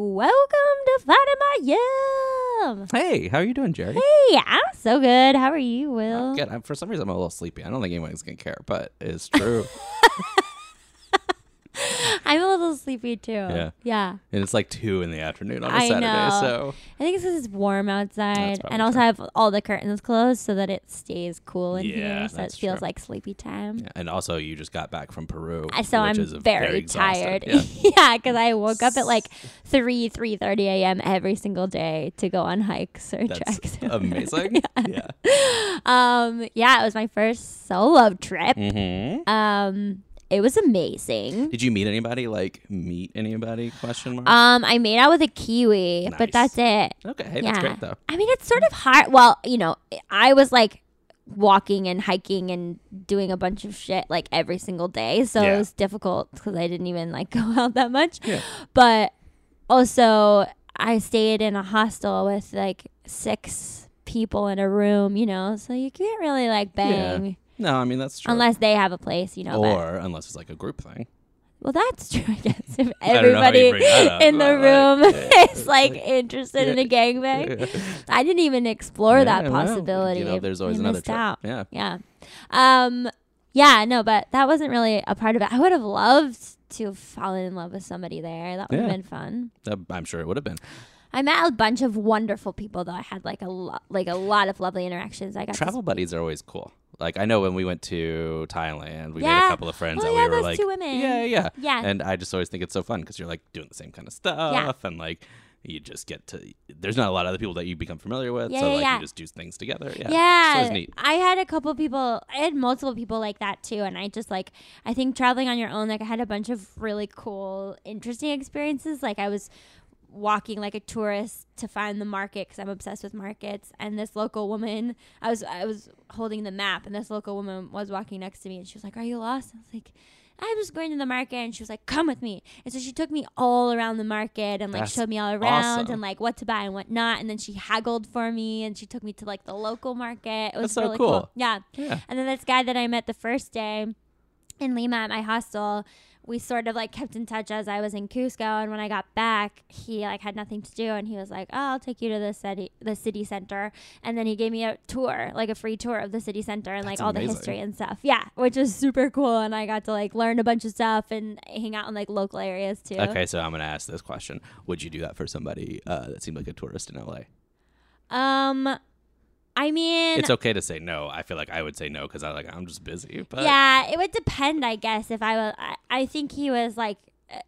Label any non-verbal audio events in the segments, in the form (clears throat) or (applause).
Welcome to Finding My Yum. Hey, how are you doing, Jerry? Hey, I'm so good. How are you, Will? Good. I'm, for some reason, I'm a little sleepy. I don't think anyone's gonna care, but it's true. (laughs) I'm a little sleepy too. Yeah. Yeah. and it's like two in the afternoon on a I Saturday. know. So I think it's because it's warm outside, and also true. I have all the curtains closed so that it stays cool in Yeah, here, so it feels true. like sleepy time. yeah. and also you just got back from Peru, Uh, So which I'm is a very, tired. Yeah. (laughs) Yeah, because I woke up at like (laughs) three, three thirty a.m. every single day to go on hikes or That's treks. (laughs) amazing. yeah. um, yeah, it was my first solo trip. hmm Um, it was amazing. Did you meet anybody? Like meet anybody? Question mark. Um, I made out with a kiwi, but that's it. okay, hey, that's great though. I mean, it's sort of hard. Well, you know, I was like walking and hiking and doing a bunch of shit like every single day, so Yeah. it was difficult because I didn't even like (laughs) go out that much. Yeah. But also, I stayed in a hostel with like six people in a room, you know, so you can't really like bang No, I mean that's true. unless they have a place, you know. but- or unless it's like a group thing. well, that's true, I guess. If (laughs) I don't know how you everybody that in the room like, (laughs) is like (laughs) interested in a gangbang, Yeah. I didn't even explore that Yeah, well, possibility. you know, there's always another trip. out. Yeah. Yeah. Um yeah, no, but that wasn't really a part of it. I would have loved to have fallen in love with somebody there. That would have Yeah. been fun. Uh, I'm sure it would have been. I met a bunch of wonderful people though. I had like a lot like a lot of lovely interactions. I got Travel buddies are always cool. Like I know when we went to Thailand, we made a couple of friends Oh, that yeah, we were like, two women. yeah, yeah, Yeah. And I just always think it's so fun because you're like doing the same kind of stuff, and like you just get to. There's not a lot of other people that you become familiar with, Yeah, so like yeah. you just do things together. Yeah, Yeah, it's neat. I had a couple people. I had multiple people like that too, and I just like. I think traveling on your own, like I had a bunch of really cool, interesting experiences. Like I was walking like a tourist to find the market because I'm obsessed with markets. And this local woman, I was I was holding the map, and this local woman was walking next to me, and she was like, "Are you lost?" I was like. I'm just going to the market, and she was like, "Come with me." And so she took me all around the market and like That's showed me all around awesome. and like what to buy and what not. And then she haggled for me, and she took me to like the local market. It was That's so really cool. Yeah. Yeah, And then this guy that I met the first day in Lima at my hostel, we sort of like kept in touch as I was in Cusco. And when I got back, he like had nothing to do, and he was like, "Oh, I'll take you to the city, the city center." And then he gave me a tour, like a free tour of the city center and like all amazing. the history and stuff. Yeah, which was super cool, and I got to like learn a bunch of stuff and hang out in like local areas too. Okay, so I'm gonna ask this question: Would you do that for somebody uh, that seemed like a tourist in LA? Um, I mean, It's okay to say no. I feel like I would say no because I like I'm just busy. But yeah, it would depend, I guess. If I was, I, I think he was like,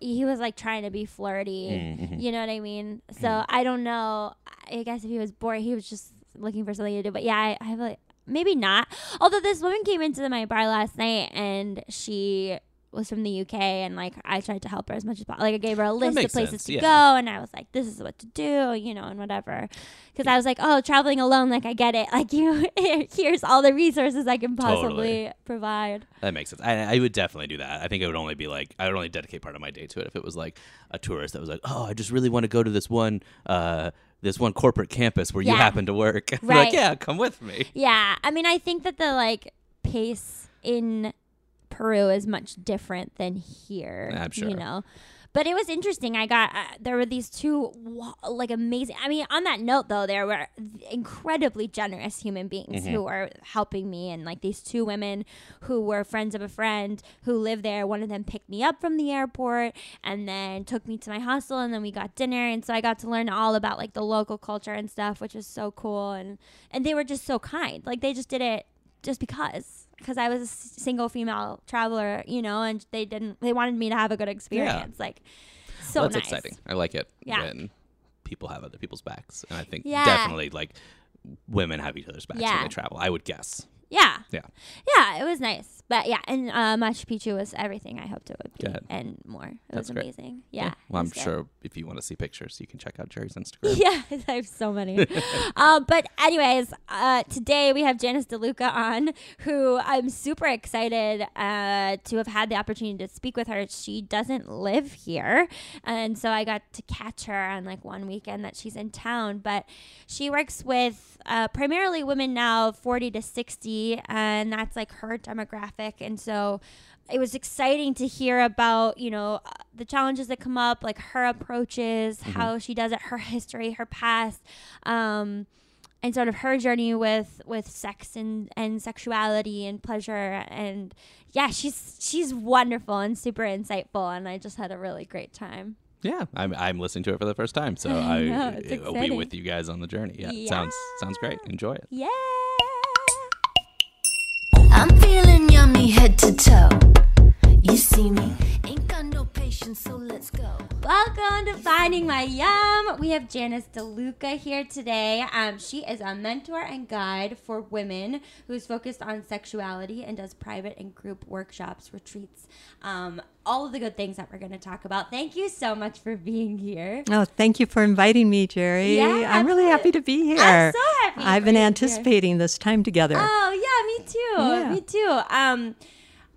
he was like trying to be flirty. Mhm. You know what I mean? So I don't know. I guess if he was bored, he was just looking for something to do. But yeah, I, I have like maybe not. Although this woman came into my bar last night and she was from the UK and like I tried to help her as much as possible. Like I gave her a list of places sense, to yeah. go and I was like, this is what to do, you know, and whatever. Because I was like, oh, traveling alone, like I get it. (laughs) Like you, (laughs) here's all the resources I can possibly Totally. provide. That makes sense. I, I would definitely do that. I think it would only be like I would only dedicate part of my day to it if it was like a tourist that was like, oh, I just really want to go to this one, uh, this one corporate campus where you happen to work. (laughs) Right. like, yeah, come with me. Yeah, I mean, I think that the like pace in Peru is much different than here. I'm sure. You know, but it was interesting. I got uh, there were these two like amazing. I mean, on that note though, there were incredibly generous human beings Mm-hmm. who were helping me, and like these two women who were friends of a friend who lived there. One of them picked me up from the airport and then took me to my hostel, and then we got dinner, and so I got to learn all about like the local culture and stuff, which was so cool. And and they were just so kind. Like they just did it just because because I was a s- single female traveler, you know, and they didn't they wanted me to have a good experience. Like so That's nice. exciting. I like it Yeah. when people have other people's backs, and I think Yeah. definitely like women have each other's backs Yeah. when they travel. I would guess. Yeah. Yeah. Yeah, it was nice. But yeah, and uh, Machu Picchu was everything I hoped it would be Good. and more. It That's was great. amazing. Yeah. Well, I'm sure if you want to see pictures, you can check out Jerry's (laughs) Instagram. Yeah, (laughs) I have so many. um, (laughs) but anyways, uh, today we have Janice DeLuca on, who I'm super excited uh, to have had the opportunity to speak with her. She doesn't live here, and so I got to catch her on like one weekend that she's in town. But she works with uh, primarily women now 40 to 60, and that's like her demographic. And so it was exciting to hear about you know uh, the challenges that come up like her approaches how she does it her history her past um, and sort of her journey with with sex and and sexuality and pleasure and yeah she's she's wonderful and super insightful and i just had a really great time Yeah, I'm I'm listening to it for the first time, so (laughs) I I know, it's will be with you guys on the journey. Yeah, it sounds sounds great. Enjoy it. yeah yummy head to toe. You see me, no patience, so let's go. Welcome to Finding My Yum. We have Janice DeLuca here today. Um, she is a mentor and guide for women who's focused on sexuality and does private and group workshops, retreats, um, all of the good things that we're going to talk about. Thank you so much for being here. Oh, thank you for inviting me, Jerry. Yeah, I'm really happy to be here. I'm so happy I've been you here. anticipating this time together. Oh yeah, me too. Yeah. Me too. Um,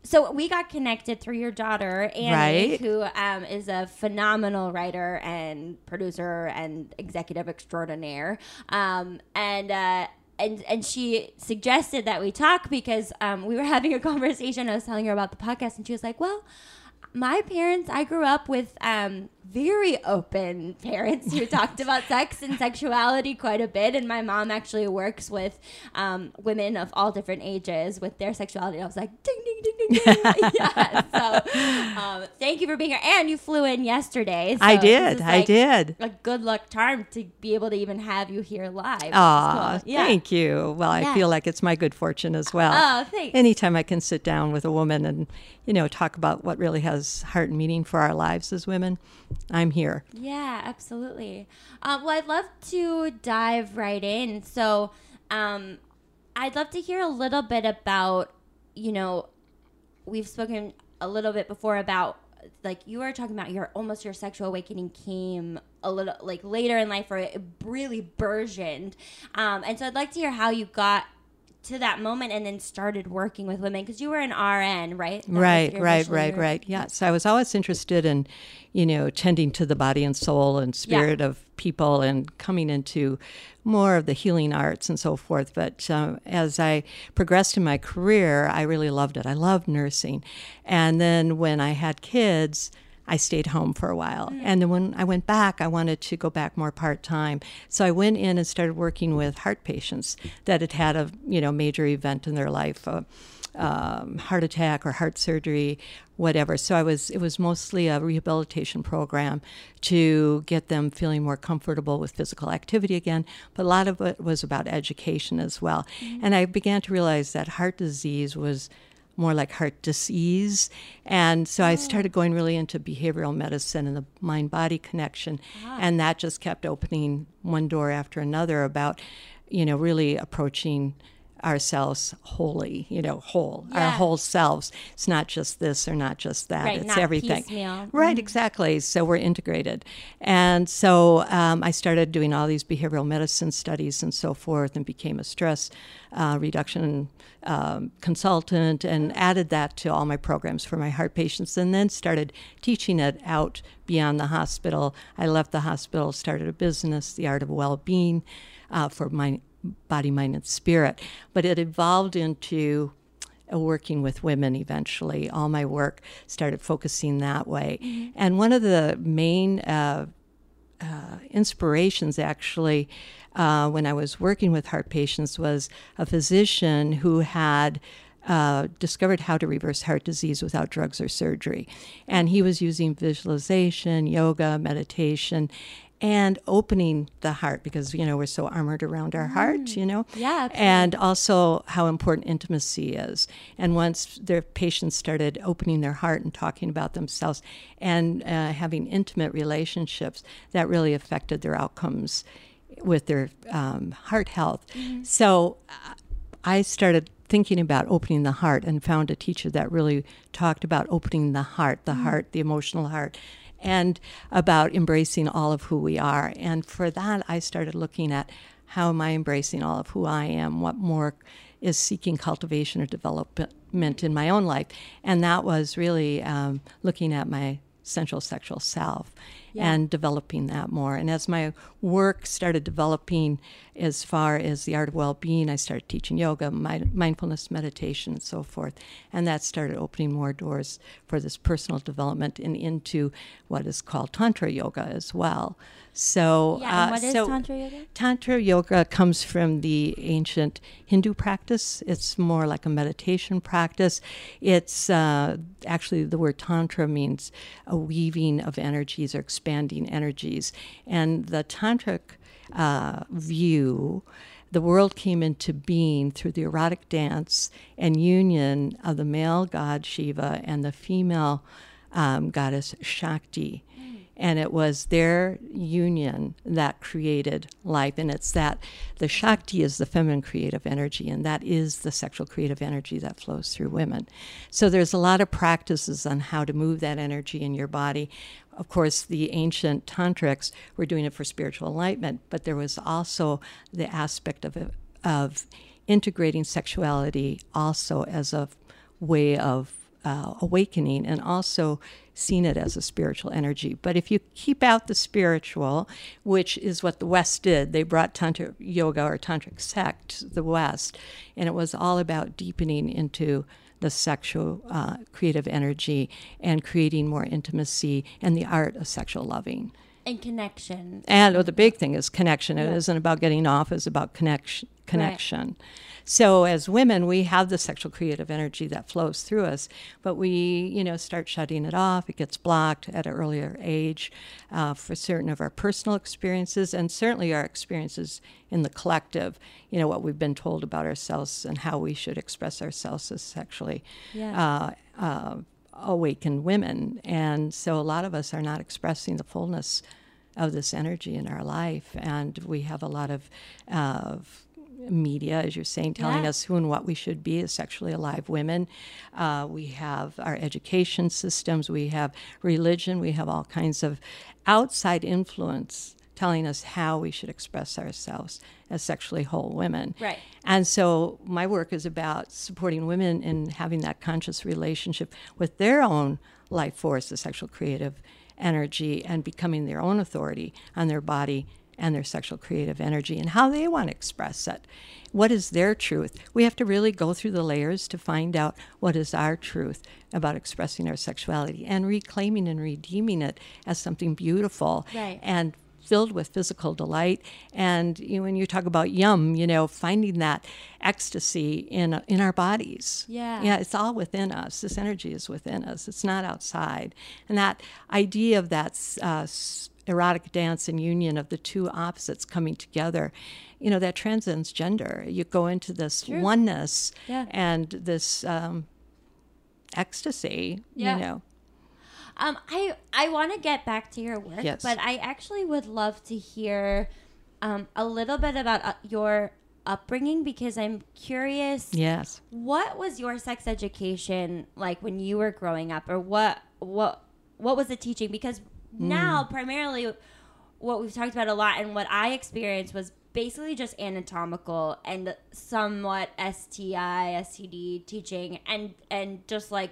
so we got connected through your daughter Annie, Right. who um, is a phenomenal writer and producer and executive extraordinaire. Um, and uh, and and she suggested that we talk because um, we were (laughs) having a conversation. I was telling her about the podcast, and she was like, "Well." My parents, I grew up with um, very open parents who talked about (laughs) sex and sexuality quite a bit. And my mom actually works with um, women of all different ages with their sexuality. And I was like, ding, ding, ding, ding, ding. (laughs) (laughs) yeah. So um, thank you for being here. And you flew in yesterday. I so this did. is I like did. A good luck charm to be able to even have you here live. Aw, cool. Yeah. thank you. Well, Yeah. I feel like it's my good fortune as well. Oh, thanks. Anytime I can sit down with a woman and, you know, talk about what really has heart and meaning for our lives as women, I'm here. Yeah, absolutely. Um, well, I'd love to dive right in. So, um, I'd love to hear a little bit about, you know, we've spoken a little bit before about like you were talking about your almost your sexual awakening came a little like later in life or it really burgeoned um, and so i'd like to hear how you got to that moment and then started working with women because you were an rn right That Right, right, right, right. Yeah. So I was always interested in, you know, tending to the body and soul and spirit of people and coming into more of the healing arts and so forth. But um, as I progressed in my career, I really loved it. I loved nursing. And then when I had kids, I stayed home for a while. And then when I went back, I wanted to go back more part time. So I went in and started working with heart patients that had had a you know major event in their life. Uh, um, heart attack or heart surgery, whatever. So I was it was mostly a rehabilitation program to get them feeling more comfortable with physical activity again. But a lot of it was about education as well. And I began to realize that heart disease was more like heart disease. And so I oh. started going really into behavioral medicine and the mind body connection. Ah. And that just kept opening one door after another about, you know, really approaching ourselves wholly, you know, whole, our whole selves. It's not just this or not just that. Right, it's everything. piecemeal. Right, exactly. So we're integrated. And so um, I started doing all these behavioral medicine studies and so forth and became a stress uh, reduction um, consultant and added that to all my programs for my heart patients and then started teaching it out beyond the hospital. I left the hospital, started a business, The Art of Well-Being, uh, for my body, mind, and spirit. But it evolved into working with women eventually. All my work started focusing that way. And one of the main uh, uh, inspirations, actually, uh, when I was working with heart patients, was a physician who had. Uh, discovered how to reverse heart disease without drugs or surgery. And he was using visualization, yoga, meditation, and opening the heart because, you know, we're so armored around our heart, you know? Yeah, absolutely. And also how important intimacy is. And once their patients started opening their heart and talking about themselves and uh, having intimate relationships, that really affected their outcomes with their um, heart health. So uh, I started thinking about opening the heart and found a teacher that really talked about opening the heart, the heart, the emotional heart, and about embracing all of who we are. And for that, I started looking at how am I embracing all of who I am? What more is seeking cultivation or development in my own life? And that was really um, looking at my central sexual self and developing that more. And as my work started developing as far as the art of well being, I started teaching yoga, mi- mindfulness meditation, and so forth. And that started opening more doors for this personal development and into what is called Tantra yoga as well. So, Yeah, uh, what is so Tantra yoga? Tantra yoga comes from the ancient Hindu practice. It's more like a meditation practice. It's uh, actually the word Tantra means a weaving of energies or expanding energies. And the Tantric uh, view, the world came into being through the erotic dance and union of the male god Shiva and the female um, goddess Shakti. And it was their union that created life. And it's that the shakti is the feminine creative energy and that is the sexual creative energy that flows through women. So there's a lot of practices on how to move that energy in your body of course the ancient tantrics were doing it for spiritual enlightenment but there was also the aspect of of integrating sexuality also as a way of uh, awakening and also seen it as a spiritual energy. But if you keep out the spiritual, which is what the West did, they brought Tantra yoga or Tantric sect to the West, and it was all about deepening into the sexual uh, creative energy and creating more intimacy and the art of sexual loving. And connection. And oh, the big thing is connection. It not about getting off; it's about connection. Connection. So as women, we have the sexual creative energy that flows through us, but we, you know, start shutting it off. It gets blocked at an earlier age uh, for certain of our personal experiences and certainly our experiences in the collective. You know, what we've been told about ourselves and how we should express ourselves as sexually. Yeah. Uh, uh, awakened women. And so a lot of us are not expressing the fullness of this energy in our life. And we have a lot of, uh, media, as you're saying, telling Yeah. us who and what we should be as sexually alive women. Uh, we have our education systems, we have religion, we have all kinds of outside influence telling us how we should express ourselves as sexually whole women. Right. And so my work is about supporting women in having that conscious relationship with their own life force, the sexual creative energy, and becoming their own authority on their body and their sexual creative energy and how they want to express it. What is their truth? We have to really go through the layers to find out what is our truth about expressing our sexuality and reclaiming and redeeming it as something beautiful Right. and filled with physical delight. And you know, when you talk about yum, you know, finding that ecstasy in in our bodies. Yeah. yeah, it's all within us. This energy is within us. It's not outside. And that idea of that uh, erotic dance and union of the two opposites coming together, you know, that transcends gender. You go into this oneness Yeah. and this um, ecstasy. Yeah. You know, Um, I I want to get back to your work, Yes. but I actually would love to hear um, a little bit about uh, your upbringing because I'm curious. yes. What was your sex education like when you were growing up, or what what what was the teaching? Because. Now primarily what we've talked about a lot and what I experienced was basically just anatomical and somewhat STI, STD teaching and and just like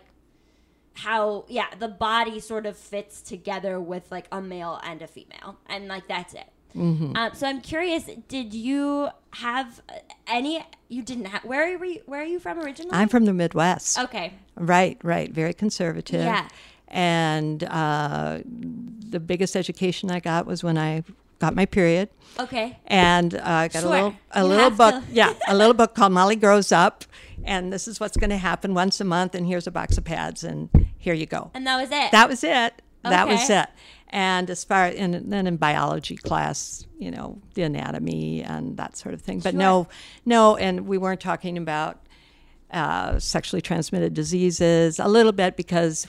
how yeah the body sort of fits together with like a male and a female and like that's it Mm-hmm. um, so i'm curious did you have any you didn't have where are you where are you from originally I'm from the Midwest. okay Right, right. Very conservative. Yeah. And uh, the biggest education I got was when I got my period. okay And uh, I got Sure. a little a You little book, yeah, (laughs) a little book called Molly Grows Up, and this is what's going to happen once a month. And here's a box of pads, and here you go. and that was it That was it. That was it. And as far and then in biology class, you know, the anatomy and that sort of thing. But no, no, and we weren't talking about uh, sexually transmitted diseases. A little bit because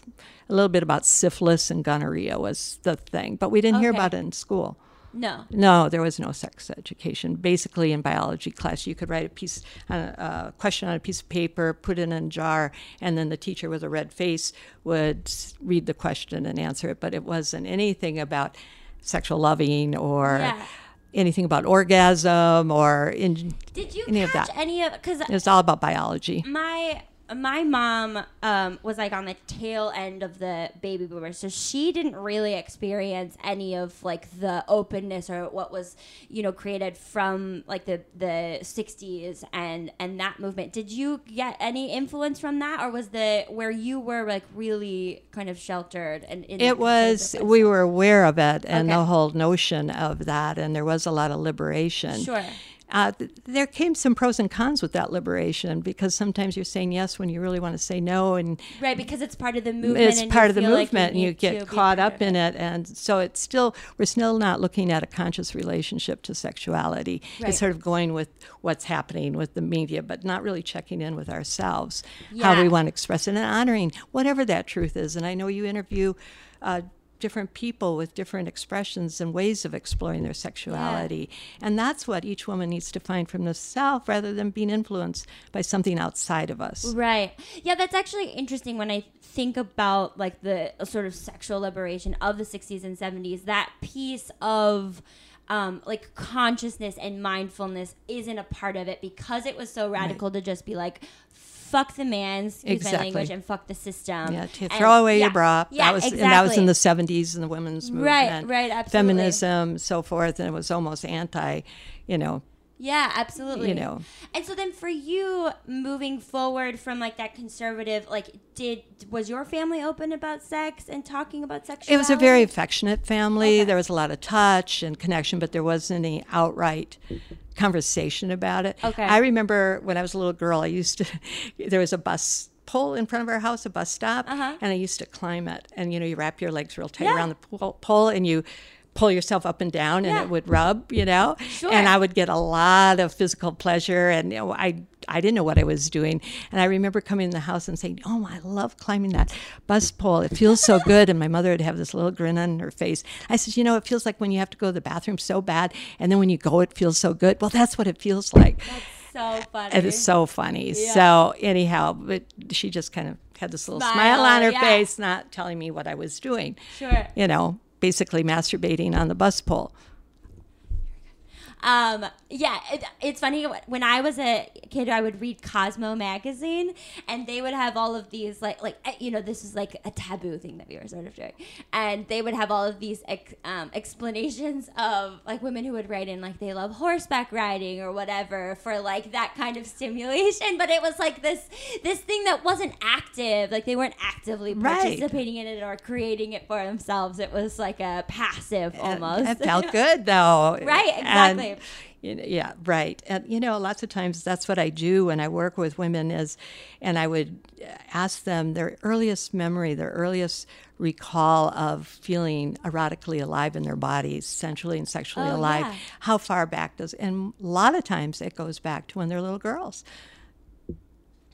a little bit about syphilis and gonorrhea was the thing, but we didn't hear about it in school. no No, there was no sex education. Basically, in biology class, you could write a piece, a, a question on a piece of paper, put it in a jar, and then the teacher with a red face would read the question and answer it. But it wasn't anything about sexual loving or Yeah. anything about orgasm or in, did you any of that. any of because it was all about biology. my my mom um, was like on the tail end of the baby boomers, so she didn't really experience any of like the openness or what was you know created from like the the '60s and and that movement. Did you get any influence from that, or was the where you were like really kind of sheltered and in It was, we were aware of it and Okay. the whole notion of that, and there was a lot of liberation. Sure. Uh, th- there came some pros and cons with that liberation because sometimes you're saying yes when you really want to say no, and right because it's part of the movement. it's and part you of the feel like movement, and you get caught up in it. And so it's still, we're still not looking at a conscious relationship to sexuality. Right. It's sort of going with what's happening with the media, but not really checking in with ourselves, how we want to express it, and honoring whatever that truth is. And I know you interview. Uh, different people with different expressions and ways of exploring their sexuality and that's what each woman needs to find from themselves rather than being influenced by something outside of us Right. Yeah, that's actually interesting when I think about like the sort of sexual liberation of the 60s and 70s. That piece of um, like consciousness and mindfulness isn't a part of it because it was so radical to just be like, fuck the man, excuse Exactly. my language, and fuck the system. Yeah, to And- throw away yeah, your bra. Yeah, that was exactly. and that was in the seventies in the women's movement. Right, right, absolutely. Feminism, so forth, and it was almost anti, you know, Yeah, absolutely. you know. And so then for you moving forward from like that conservative like did was your family open about sex and talking about sexuality? It was a very affectionate family. Okay. There was a lot of touch and connection, but there wasn't any outright conversation about it. Okay. I remember when I was a little girl, I used to, (laughs) there was a bus pole in front of our house, a bus stop, Uh-huh. and I used to climb it. And, you know, you wrap your legs real tight Yeah. around the pole, pole and you pull yourself up and down and Yeah. it would rub, you know, Sure. and I would get a lot of physical pleasure. And, you know, I, I didn't know what I was doing. And I remember coming in the house and saying, Oh, I love climbing that bus pole. It feels so (laughs) good. And my mother would have this little grin on her face. I said, You know, it feels like when you have to go to the bathroom so bad. And then when you go, it feels so good. Well, that's what it feels like. so funny. It is so funny. Yeah. So, anyhow, but she just kind of had this little smile, Smile, on her yeah. face, not telling me what I was doing. Sure. You know, basically masturbating on the bus pole. Um, yeah, it, it's funny. When I was a kid, I would read Cosmo magazine, and they would have all of these like like eh, you know this is like a taboo thing that we were sort of doing, and they would have all of these ex, um, explanations of like women who would write in like they love horseback riding or whatever for like that kind of stimulation, but it was like this this thing that wasn't active, like they weren't actively Right. participating in it or creating it for themselves. It was like a passive almost. It felt (laughs) good though. Right, And, you know, yeah, right. And you know, lots of times that's what I do when I work with women is, and I would ask them their earliest memory, their earliest recall of feeling erotically alive in their bodies, sensually and sexually Oh, alive. yeah. How far back does? And a lot of times it goes back to when they're little girls.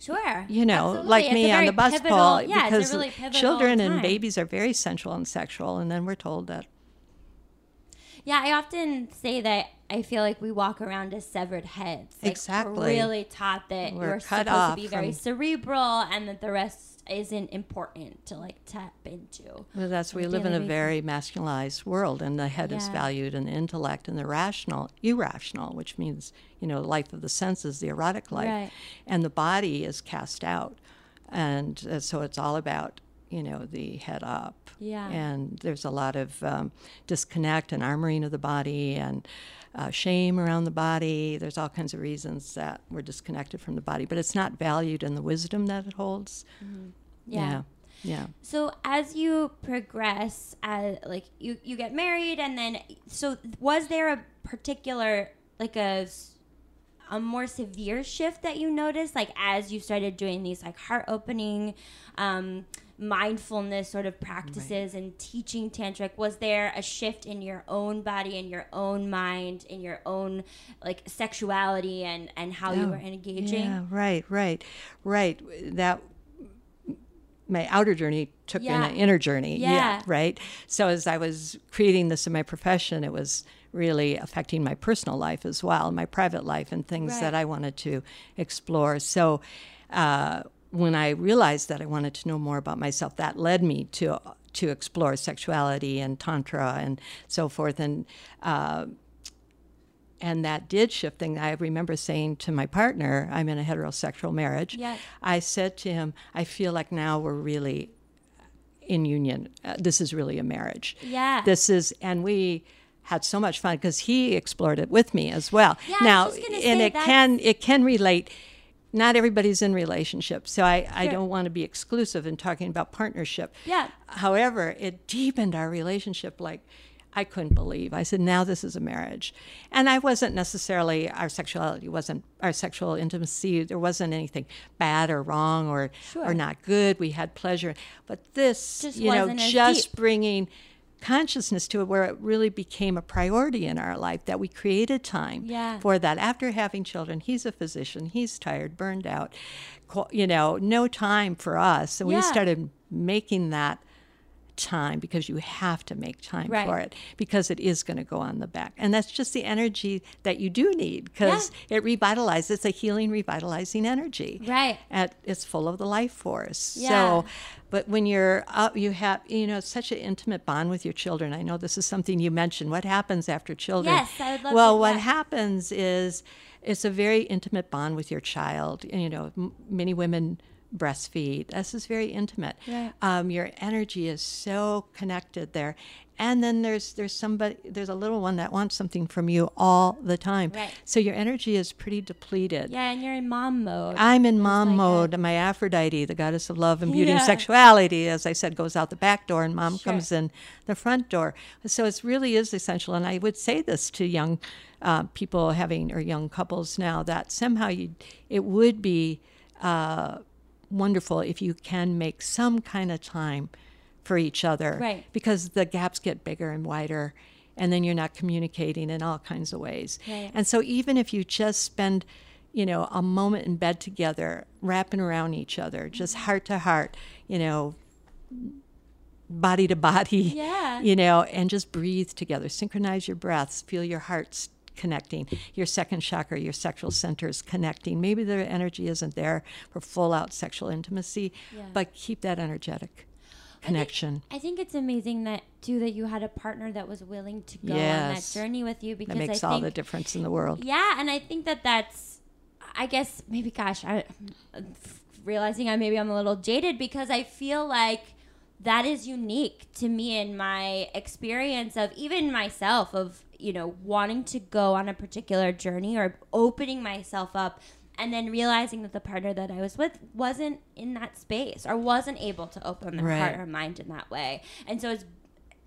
Sure. you know, Absolutely. like It's me on the bus pivotal- pole, Yeah, because really children and babies are very sensual and sexual, and then we're told that Yeah, I often say that I feel like we walk around as severed heads. Like, Exactly. Really taught that We're we're, cut supposed to be very cerebral and that the rest isn't important to like tap into. Well, that's we live in a very masculinized world, and the head is valued, and the intellect and the rational, irrational, which means you know life of the senses, the erotic life, Right. and the body is cast out, and uh, so it's all about you know the head up. Yeah. And there's a lot of um, disconnect and armoring of the body and. Uh, shame around the body. There's all kinds of reasons that we're disconnected from the body, but it's not valued in the wisdom that it holds. Yeah. yeah. yeah. So as you progress, as like you you get married, and then so was there a particular like a a more severe shift that you noticed, like as you started doing these like heart opening, um, mindfulness sort of practices and teaching tantric? Was there a shift in your own body, in your own mind, in your own like sexuality, and and how you Oh, were engaging? Yeah, right, right, right. That my outer journey took Yeah. in an inner journey. Yeah. right. So as I was creating this in my profession, it was really affecting my personal life as well, my private life, and things Right. that I wanted to explore. So. Uh, when I realized that I wanted to know more about myself, that led me to to explore sexuality and tantra and so forth. And uh, and that did shift things. I remember saying to my partner, I'm in a heterosexual marriage. Yeah. I said to him, I feel like now we're really in union. Uh, this is really a marriage. Yeah. This is, and we had so much fun because he explored it with me as well. Yeah, now, and it that's- can it can relate. Not everybody's in relationships, so I, I don't want to be exclusive in talking about partnership. Yeah. However, it deepened our relationship like I couldn't believe. I said, now this is a marriage. And I wasn't necessarily, our sexuality wasn't, our sexual intimacy, there wasn't anything bad or wrong or, Sure. or not good. We had pleasure. But this, Just you know, just deep. bringing consciousness to it where it really became a priority in our life that we created time Yeah. for that after having children he's a physician he's tired burned out you know no time for us and Yeah. we started making that time because you have to make time Right. for it because it is going to go on the back and that's just the energy that you do need because it revitalizes it's a healing revitalizing energy Right. and it's full of the life force Yeah. so but when you're up you have you know such an intimate bond with your children i know this is something you mentioned what happens after children Yes, I would love well to- what yeah. happens is it's a very intimate bond with your child you know m- many women breastfeed this is very intimate Right. um, your energy is so connected there and then there's there's somebody there's a little one that wants something from you all the time Right. so your energy is pretty depleted Yeah, and you're in mom mode. I'm in mom like a- mode. My Aphrodite, the goddess of love and beauty and sexuality, as I said, goes out the back door, and mom Sure. comes in the front door. So it really is essential. And I would say this to young uh, people having or young couples now that somehow you, it would be uh, wonderful if you can make some kind of time for each other, Right. Because the gaps get bigger and wider. And then you're not communicating in all kinds of ways. Right. And so even if you just spend, you know, a moment in bed together, wrapping around each other, just Mm-hmm. heart to heart, you know, body to body, Yeah. you know, and just breathe together. Synchronize your breaths, feel your hearts connecting, your second chakra, your sexual centers connecting. Maybe the energy isn't there for full out sexual intimacy, Yeah. but keep that energetic connection. I think it's amazing that too that you had a partner that was willing to go on that journey with you because That makes I all think the difference in the world. yeah, and I think that that's I guess maybe gosh, I realizing I maybe I'm a little jaded because I feel like that is unique to me in my experience of even myself of you know wanting to go on a particular journey or opening myself up and then realizing that the partner that I was with wasn't in that space or wasn't able to open their Right. heart or mind in that way. And so it's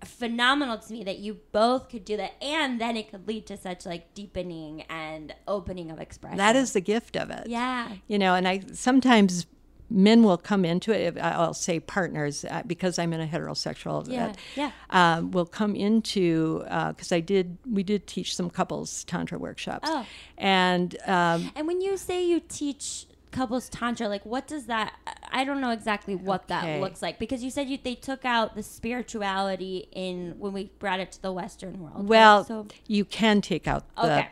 phenomenal to me that you both could do that and then it could lead to such like deepening and opening of expression. That is the gift of it. Yeah. you know and i sometimes men will come into it i'll say partners uh, because i'm in a heterosexual Yeah, that, yeah. um, will come into because i did we did teach some couples tantra workshops Oh. and um, And when you say you teach couples tantra, like what does that I don't know exactly what that looks like because you said you they took out the spirituality in when we brought it to the western world. right? well so you can take out the Okay.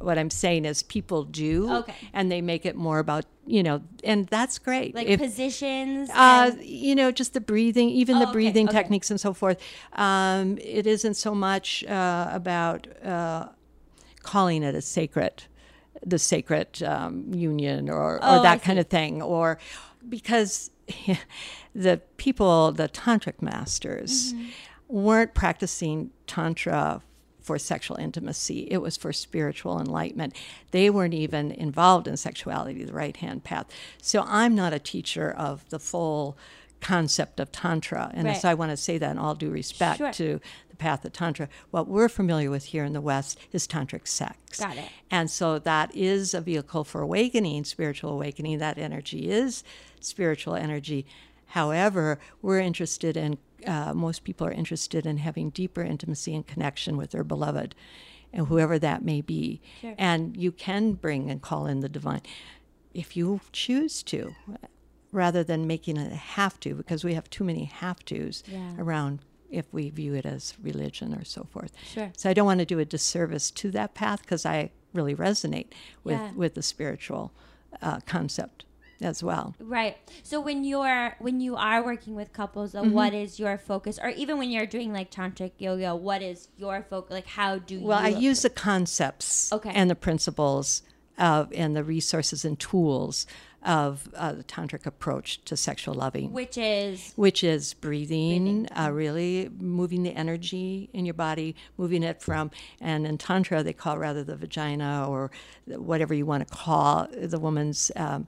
What i'm saying is people do Okay. and they make it more about you know and that's great like If- positions Uh, and- you know, just the breathing, even Oh, the breathing okay. techniques and so forth. Um, it isn't so much uh, about uh, calling it a sacred, the sacred um, union or, Oh, or that kind of thing, or because (laughs) the people, the tantric masters, Mm-hmm. weren't practicing tantra for sexual intimacy. It was for spiritual enlightenment. They weren't even involved in sexuality, the right hand path. So I'm not a teacher of the full concept of tantra. And Right. so I want to say that in all due respect Sure. to the path of tantra. What we're familiar with here in the West is tantric sex. Got it. And so that is a vehicle for awakening, spiritual awakening. That energy is spiritual energy. However, we're interested in, uh, most people are interested in having deeper intimacy and connection with their beloved, and whoever that may be. Sure. And you can bring and call in the divine if you choose to, rather than making it a have to, because we have too many have tos Yeah. around if we view it as religion or so forth. Sure. So I don't want to do a disservice to that path because I really resonate with, Yeah. with the spiritual uh, concept as well. Right. So when you're when you are working with couples, what Mm-hmm. is your focus? Or even when you're doing like tantric yoga, what is your focus? Like how do Well, I use the concepts Okay. and the principles of and the resources and tools of uh, the tantric approach to sexual loving. which is which is breathing, Uh, really moving the energy in your body, moving it from, and in Tantra, they call rather the vagina or whatever you want to call the woman's. Um,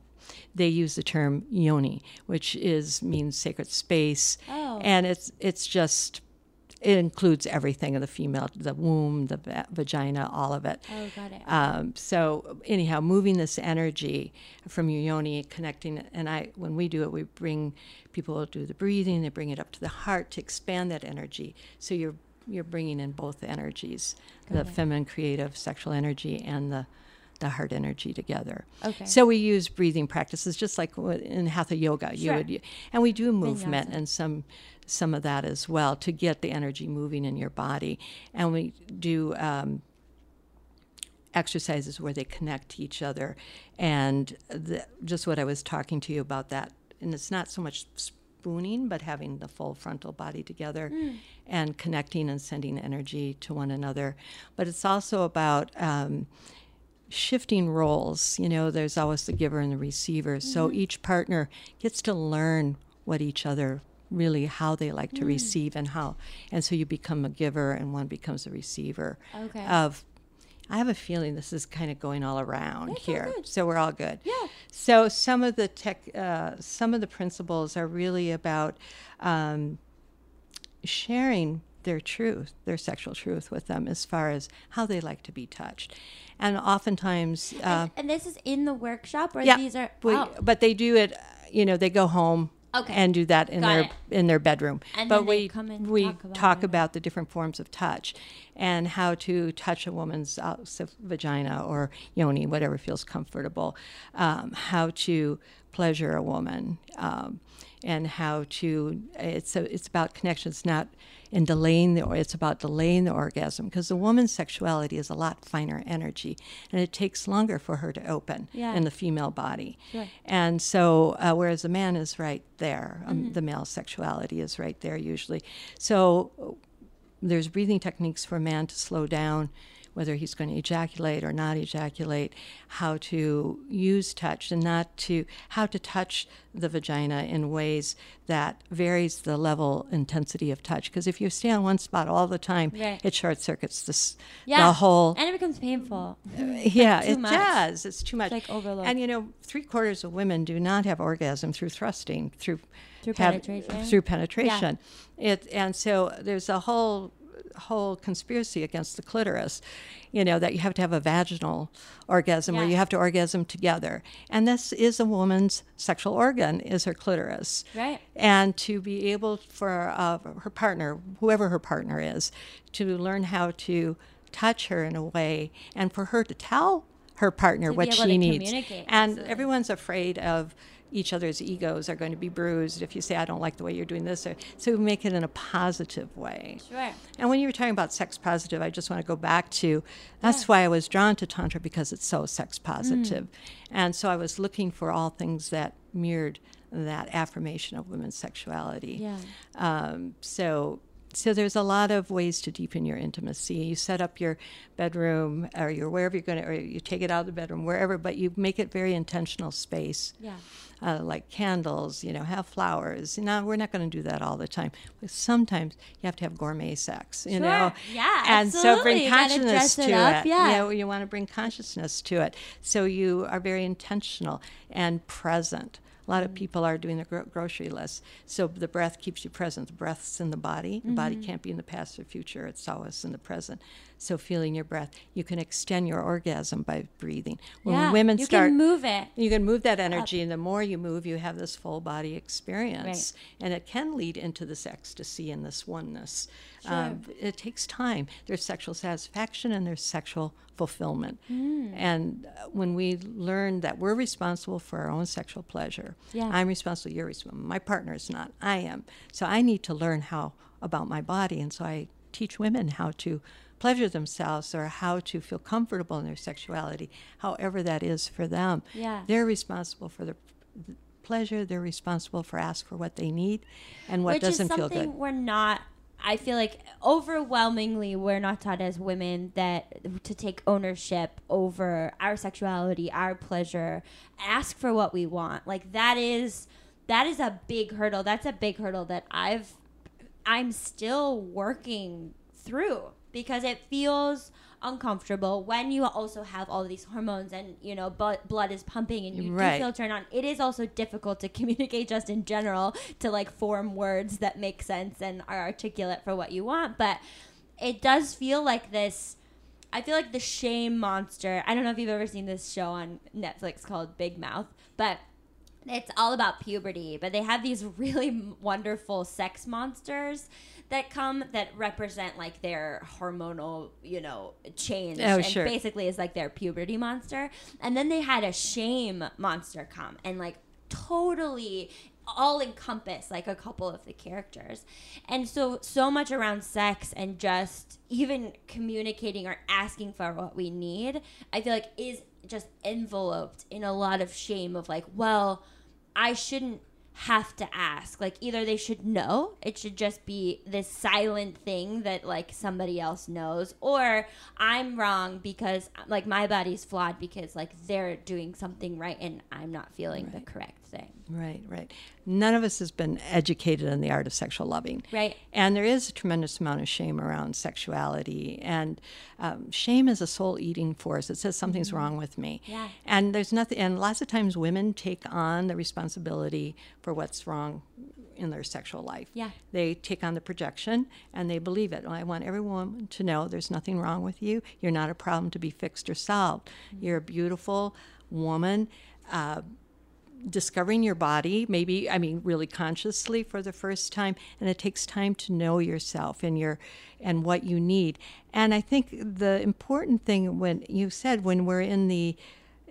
they use the term yoni, which is means sacred space, Oh. and it's it's just it includes everything of the female, the womb, the va- vagina, all of it. oh got it. Um, so anyhow, moving this energy from your yoni, connecting, it- and I, when we do it, we bring people do the breathing, they bring it up to the heart to expand that energy. So you're you're bringing in both energies, the feminine, creative, sexual energy, and the the heart energy together. Okay. So we use breathing practices, just like in hatha yoga. You Sure. would, and we do movement Vinyasa. and some some of that as well to get the energy moving in your body. And we do. Um, exercises where they connect to each other and the, just what i was talking to you about that and it's not so much spooning but having the full frontal body together and connecting and sending energy to one another but it's also about um, shifting roles you know there's always the giver and the receiver so each partner gets to learn what each other really how they like to receive and how and so you become a giver and one becomes a receiver Okay. of I have a feeling this is kind of going all around all here, good. so we're all good. Yeah. So some of the tech, uh, some of the principles are really about um, sharing their truth, their sexual truth, with them as far as how they like to be touched, and oftentimes, uh, and, and this is in the workshop, or yeah, these are we- oh, but they do it. You know, they go home. Okay. And do that in Got their it. in their bedroom. And but then they we come and we talk about talk about the different forms of touch, and how to touch a woman's uh, vagina or yoni, whatever feels comfortable. Um, how to pleasure a woman, um, and how to it's a, it's about connections, not in delaying the it's about delaying the orgasm because the woman's sexuality is a lot finer energy, and it takes longer for her to open Yeah. in the female body. Sure. And so, uh, whereas the man is right there, um, the male sexuality is right there usually. So, there's breathing techniques for a man to slow down, whether he's going to ejaculate or not ejaculate, how to use touch and not to, how to touch the vagina in ways that varies the level intensity of touch. Because if you stay on one spot all the time, Right. it short circuits this, yeah, the whole and it becomes painful. Uh, yeah, too it much. does. It's too much. like overload. And you know, three quarters of women do not have orgasm through thrusting, through Through have- penetration? Through penetration. It and so there's a whole whole conspiracy against the clitoris. You know that you have to have a vaginal orgasm, or you have to orgasm together. And this is a woman's sexual organ, is her clitoris Right. and to be able for uh, her partner, whoever her partner is, to learn how to touch her in a way, and for her to tell her partner what she needs. And absolutely. everyone's afraid of each other's egos are going to be bruised if you say, "I don't like the way you're doing this," or, so make it in a positive way. Sure. And when you were talking about sex positive, I just want to go back to that's why I was drawn to Tantra because it's so sex positive. Mm. And so I was looking for all things that mirrored that affirmation of women's sexuality. Yeah. Um, so so there's a lot of ways to deepen your intimacy. You set up your bedroom or your wherever you're going to, or you take it out of the bedroom, wherever, but you make it very intentional space Yeah. uh, like candles, you know, have flowers. Now, we're not going to do that all the time. But sometimes you have to have gourmet sex, you Sure. know? Yeah, And so absolutely. bring You gotta consciousness to it up, it. yeah. You know, you want to bring consciousness to it. So you are very intentional and present. A lot of people are doing the gro- grocery list. So the breath keeps you present. The breath's in the body. The body Mm-hmm. can't be in the past or future. It's always in the present. So feeling your breath. You can extend your orgasm by breathing. When yeah. women you start can move it. you can move that energy, and the more you move, you have this full body experience, and it can lead into this ecstasy and this oneness. Um, it takes time. There's sexual satisfaction and there's sexual fulfillment. Mm. And uh, when we learn that we're responsible for our own sexual pleasure, Yeah. I'm responsible. You're responsible. My partner is not. I am. So I need to learn how about my body, and so I teach women how to pleasure themselves or how to feel comfortable in their sexuality, however that is for them. Yeah. They're responsible for the pleasure. They're responsible for ask for what they need and what Which doesn't feel something good. we're not. I feel like overwhelmingly we're not taught as women that to take ownership over our sexuality, our pleasure, ask for what we want. Like that is that is a big hurdle. That's a big hurdle that I've I'm still working through because it feels uncomfortable when you also have all these hormones and you know bu- blood is pumping and you Right. do feel turned on it is also difficult to (laughs) communicate just in general to like form words that make sense and are articulate for what you want but it does feel like this I feel like the shame monster. I don't know if you've ever seen this show on Netflix called Big Mouth, but it's all about puberty. But they have these really wonderful sex monsters that come that represent like their hormonal, you know, change. Oh, and sure. basically is like their puberty monster. And then they had a shame monster come and like totally all encompass like a couple of the characters. And so so much around sex and just even communicating or asking for what we need, I feel like is just enveloped in a lot of shame of like, well, I shouldn't have to ask. Like either they should know, it should just be this silent thing that like somebody else knows, or I'm wrong because like my body's flawed because like they're doing something right and I'm not feeling the correct thing. Right, right. None of us has been educated in the art of sexual loving. Right. And there is a tremendous amount of shame around sexuality. And um, shame is a soul eating force. It says something's wrong with me. Mm-hmm. Yeah. And there's nothing, and lots of times women take on the responsibility for what's wrong in their sexual life. Yeah. They take on the projection and they believe it. I want every woman to know there's nothing wrong with you. You're not a problem to be fixed or solved. You're a beautiful woman. Uh, discovering your body maybe i mean really consciously for the first time and it takes time to know yourself and your and what you need and i think the important thing when you said when we're in the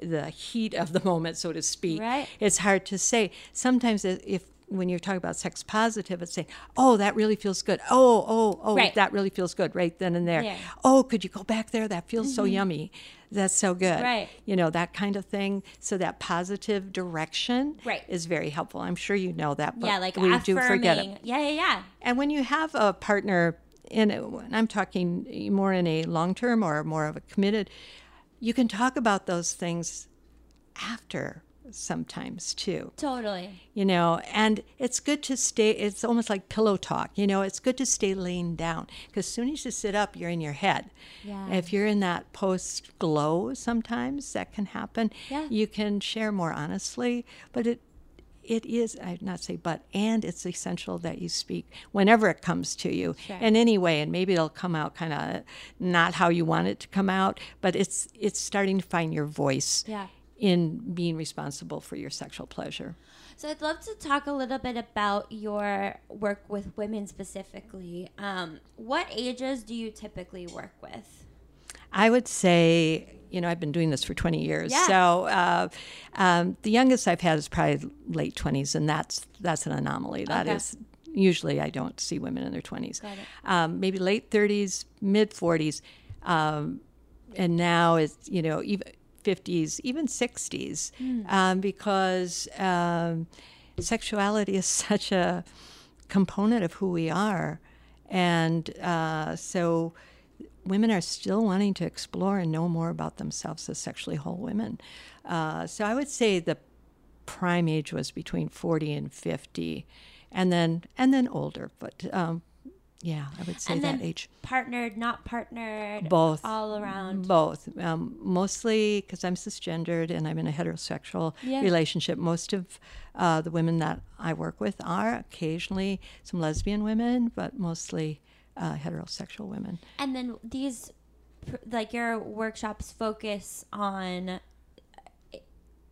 the heat of the moment so to speak Right. it's hard to say sometimes if when you're talking about sex positive it's saying oh that really feels good oh oh oh Right. that really feels good right then and there Yeah. oh could you go back there that feels so mm-hmm. yummy that's so good Right. you know that kind of thing so that positive direction Right. is very helpful i'm sure you know that but yeah, like we affirming. do forget it Yeah, yeah, yeah. and when you have a partner and i'm talking more in a long term or more of a committed you can talk about those things after sometimes too Totally. you know and it's good to stay it's almost like pillow talk you know it's good to stay laying down because as soon as you sit up you're in your head Yeah. if you're in that post glow sometimes that can happen Yeah. you can share more honestly but it it is i not say but and it's essential that you speak whenever it comes to you Sure. in any way and maybe it'll come out kind of not how you want it to come out but it's it's starting to find your voice Yeah. In being responsible for your sexual pleasure So I'd love to talk a little bit about your work with women specifically. Um, what ages do you typically work with? I would say, you know, I've been doing this for 20 years. Yeah. So uh, um, the youngest I've had is probably late 20s, and that's that's an anomaly. That is Okay. usually I don't see women in their 20s. Got it. Um, maybe late 30s, mid 40s, um, and now it's you know even 50s, even 60s, Hmm. um, because um, sexuality is (laughs) such a component of who we are, and uh, so women are still wanting to explore and know more about themselves as sexually whole women. Uh, so I would say the prime age was between 40 and 50, and then and then older. But um, yeah, I would say and that then age. partnered, not partnered, Both. all around. Both, um, mostly because I'm cisgendered and I'm in a heterosexual Yeah. relationship. Most of uh, the women that I work with are occasionally some lesbian women, but mostly uh, heterosexual women. And then these, like your workshops, focus on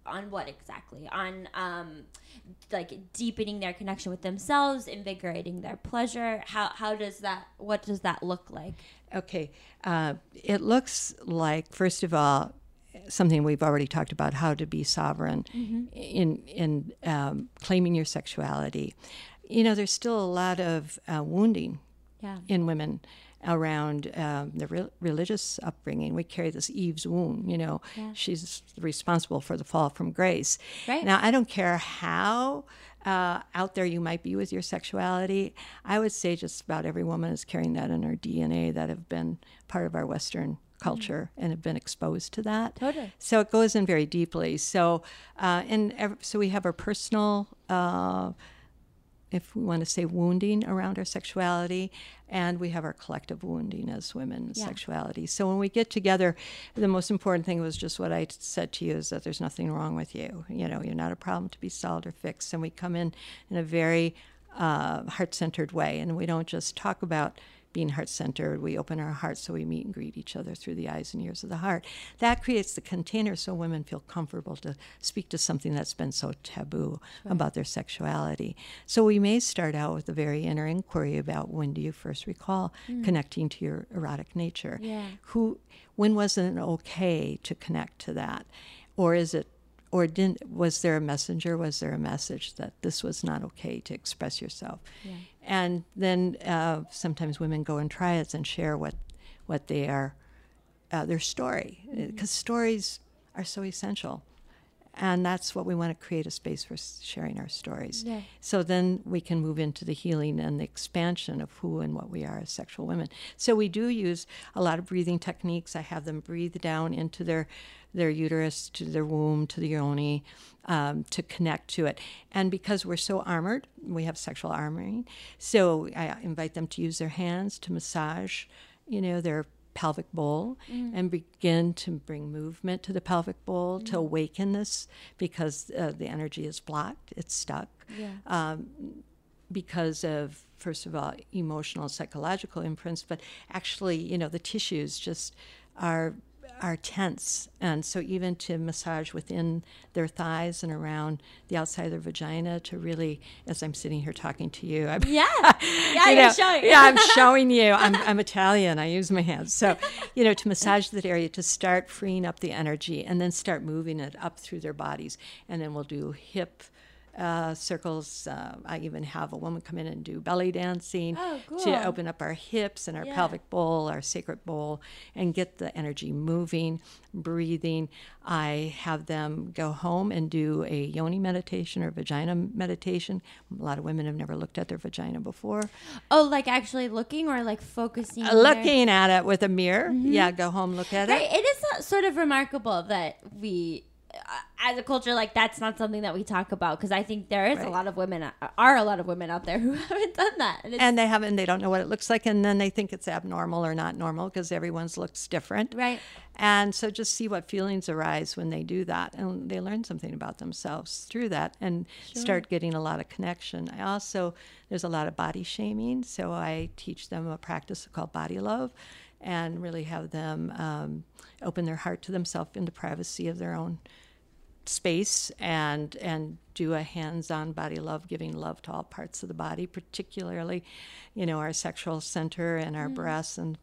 on what exactly? On um, like deepening their connection with themselves, invigorating their pleasure. How how does that? What does that look like? Okay. Uh, it looks like, first of all, something we've already talked about how to be sovereign in, in um, claiming your sexuality. You know, there's still a lot of uh, wounding Yeah. in women. Around um, the re- religious upbringing. We carry this Eve's wound, you know, she's responsible for the fall from grace. Right. Now, I don't care how uh, out there you might be with your sexuality. I would say just about every woman is carrying that in her DNA that have been part of our Western culture and have been exposed to that. Totally. So it goes in very deeply. So, uh, and ev- so we have our personal. Uh, if we want to say wounding around our sexuality, and we have our collective wounding as women Yeah. sexuality. So when we get together, the most important thing was just what I said to you is that there's nothing wrong with you. You know, you're not a problem to be solved or fixed. And we come in in a very uh, heart centered way, and we don't just talk about being heart centered. We open our hearts so we meet and greet each other through the eyes and ears of the heart. That creates the container so women feel comfortable to speak to something that's been so taboo about their sexuality. So we may start out with a very inner inquiry about when do you first recall hmm. connecting to your erotic nature? Yeah. Who when was it okay to connect to that? Or is it or didn't was there a messenger was there a message that this was not okay to express yourself and then uh, sometimes women go and try it and share what what they are uh, their story because stories are so essential. And that's what we want to create a space for sharing our stories. Yeah. so then we can move into the healing and the expansion of who and what we are as sexual women. So we do use a lot of breathing techniques. I have them breathe down into their their uterus to their womb to the yoni um, to connect to it. And because we're so armored we have sexual armoring so i invite them to use their hands to massage you know their pelvic bowl and begin to bring movement to the pelvic bowl to awaken this because uh, the energy is blocked it's stuck. Um, because of first of all emotional psychological imprints but actually you know the tissues just are are tense and so even to massage within their thighs and around the outside of their vagina to really as i'm sitting here talking to you i'm Yeah. (laughs) Yeah, you know, showing. Yeah, I'm (laughs) showing you. I'm, I'm Italian. I use my hands. So, you know, to massage that area, to start freeing up the energy and then start moving it up through their bodies. And then we'll do hip uh, circles. Uh, I even have a woman come in and do belly dancing Oh, cool. to open up our hips and our Yeah. pelvic bowl, our sacred bowl, and get the energy moving, breathing. I have them go home and do a yoni meditation or vagina meditation. A lot of women have never looked at their vagina before. Oh, like actually looking or like focusing. Uh, on their- looking at it with a mirror. Yeah, go home, look at Right. it. It is uh, sort of remarkable that we, as a culture, like that's not something that we talk about because I think there is a lot of women, uh, are a lot of women out there who (laughs) haven't done that. And, And they haven't, they don't know what it looks like, and then they think it's abnormal or not normal because everyone's looks different. right. And so just see what feelings arise when they do that. And they learn something about themselves through that and start getting a lot of connection. I also, there's a lot of body shaming. So I teach them a practice called body love and really have them um, open their heart to themselves in the privacy of their own space and and do a hands-on body love giving love to all parts of the body particularly you know our sexual center and our mm. breasts and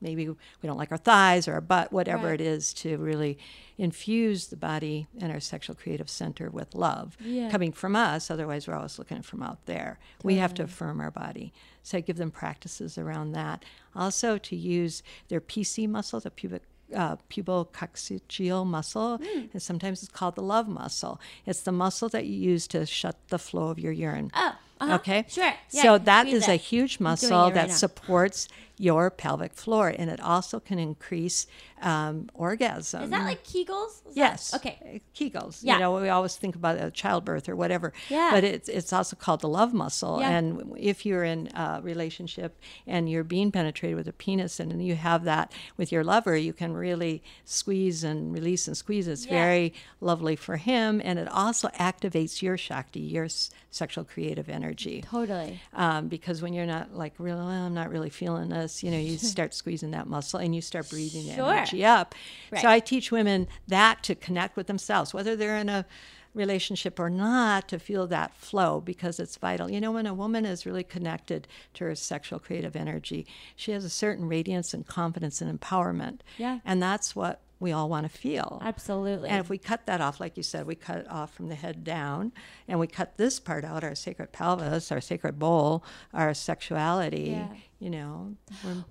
maybe we don't like our thighs or our butt whatever Right. it is to really infuse the body and our sexual creative center with love Yeah. coming from us. Otherwise we're always looking from out there. We have to affirm our body. So i give them practices around that. Also to use their pc muscle the pubic uh, pubococcygeal muscle, and sometimes it's called the love muscle. It's the muscle that you use to shut the flow of your urine. Oh, uh-huh. Okay. Sure. Yeah, so that a huge muscle right that now. supports your pelvic floor, and it also can increase um, orgasm. Is that like Kegels? Is that- Yes. okay. Uh, Kegels. Yeah. You know, we always think about uh, childbirth or whatever. Yeah. But it's it's also called the love muscle. Yeah. And if you're in a relationship and you're being penetrated with a penis and you have that with your lover, you can really squeeze and release and squeeze. It's Yeah. very lovely for him, and it also activates your shakti, your s- sexual creative energy Totally. um, because when you're not like really, well, I'm not really feeling you know, you (laughs) start squeezing that muscle and you start breathing Sure. energy up. Right. So I teach women that to connect with themselves, whether they're in a relationship or not, to feel that flow because it's vital. You know, when a woman is really connected to her sexual creative energy, she has a certain radiance and confidence and empowerment. Yeah. And that's what we all want to feel. Absolutely. And if we cut that off, like you said, we cut it off from the head down, and we cut this part out, our sacred pelvis, our sacred bowl, our sexuality, Yeah. you know.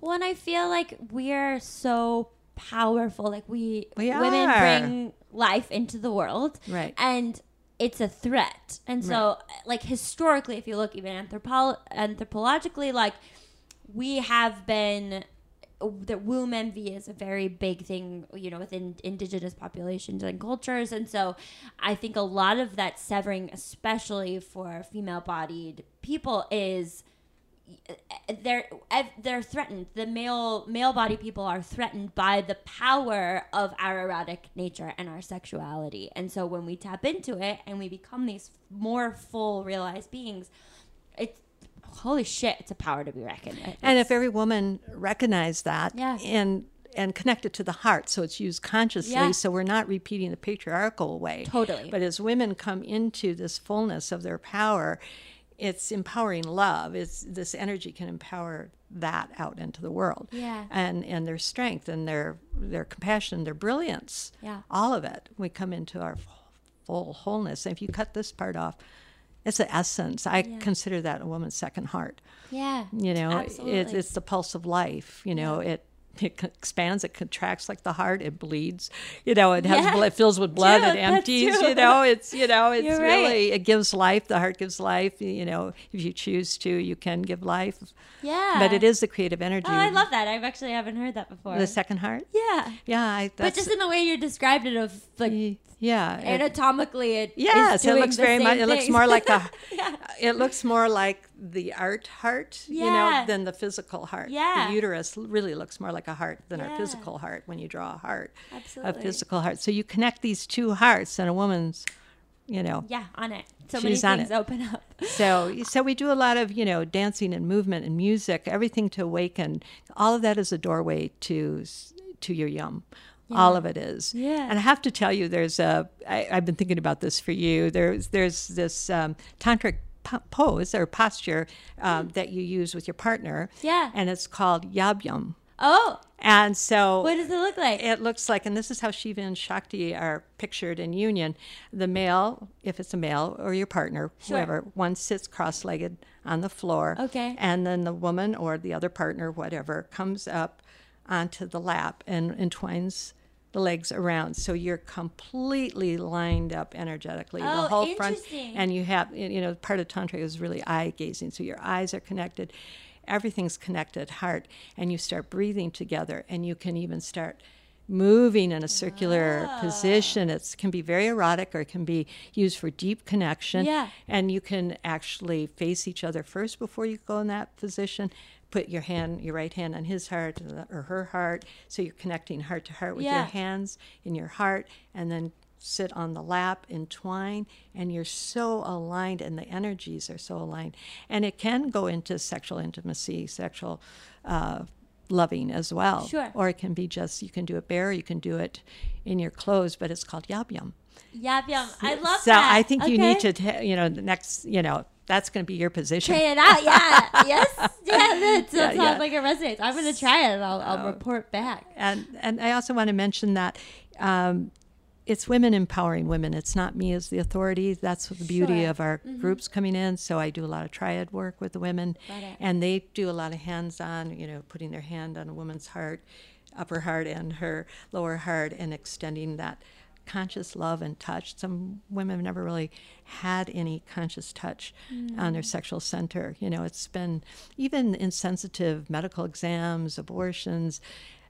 Well, and I feel like we're so powerful. Like we, We women are. bring life into the world, Right. And it's a threat. And so, like historically, if you look even anthropo- anthropologically, like we have been. Uh, the womb envy is a very big thing, you know, within indigenous populations and cultures, and so I think a lot of that severing, especially for female-bodied people, is uh, they're they're threatened. The male male body people are threatened by the power of our erotic nature and our sexuality. And so when we tap into it and we become these more full realized beings, it's holy shit, it's a power to be reckoned with. And if every woman recognized that Yeah. and and connect it to the heart, so it's used consciously, Yeah. so we're not repeating the patriarchal way. Totally. But as women come into this fullness of their power, it's empowering love. It's this energy can empower that out into the world. Yeah. And and their strength and their their compassion, their brilliance. Yeah. All of it. We come into our full wholeness. And if you cut this part off, it's the essence. I consider that a woman's second heart yeah, you know it, it's the pulse of life you know it it expands it contracts like the heart it bleeds you know it has Yeah. it fills with (laughs) blood it empties you know it's you know (laughs) it's You're right. really it gives life the heart gives life you know if you choose to you can give life yeah. but it is the creative energy Oh, I love that. I've actually haven't heard that before. the second heart yeah, yeah I, but just in the way you described it, of like yeah anatomically, it Yes, it looks the very much. It looks more like a. (laughs) Yeah. It looks more like the art heart, you know, than the physical heart. Yeah. The uterus really looks more like a heart than Yeah. our physical heart when you draw a heart, Absolutely. a physical heart. So you connect these two hearts, and a woman's, you know. Yeah, on it. So She's many on things it. open up. So, so we do a lot of, you know, dancing and movement and music, everything to awaken. All of that is a doorway to to your yum. All of it is. Yeah. And I have to tell you, there's a. I, I've been thinking about this for you. There's there's this um, tantric po- pose or posture um, that you use with your partner. Yeah. And it's called yabyum. Oh, And so what does it look like? it looks like, and this is how Shiva and Shakti are pictured in union. The male, if it's a male or your partner, Sure. whoever, one sits cross legged on the floor. Okay. And then the woman or the other partner, whatever, comes up onto the lap and entwines the legs around. So you're completely lined up energetically. Oh, the whole front. And you have, you know, part of Tantra is really eye gazing. So your eyes are connected. Everything's connected, heart. And you start breathing together. And you can even start moving in a circular Ah. position. It can be very erotic or it can be used for deep connection. Yeah. And you can actually face each other first before you go in that position. Put your hand, your right hand on his heart or her heart. So you're connecting heart to heart with Yeah. your hands in your heart and then sit on the lap, entwine, and you're so aligned and the energies are so aligned. And it can go into sexual intimacy, sexual uh, loving as well. Sure. Or it can be just, you can do it bare, you can do it in your clothes, but it's called yab yum. Yab yum. I love so that. I think you need to, ta- you know, the next, you know, that's going to be your position. Try it out. Yeah. (laughs) yes. Yeah. That, Yeah, sounds yeah. like it resonates. I'm gonna try it and I'll, I'll report back. and and I also want to mention that um, it's women empowering women. It's not me as the authority. That's the beauty Sure. Mm-hmm. of our groups coming in. So I do a lot of triad work with the women, and they do a lot of hands-on. You know, putting their hand on a woman's heart, upper heart, and her lower heart, and extending that conscious love and touch. Some women have never really had any conscious touch on their mm. sexual center. You know, it's been even insensitive medical exams, abortions,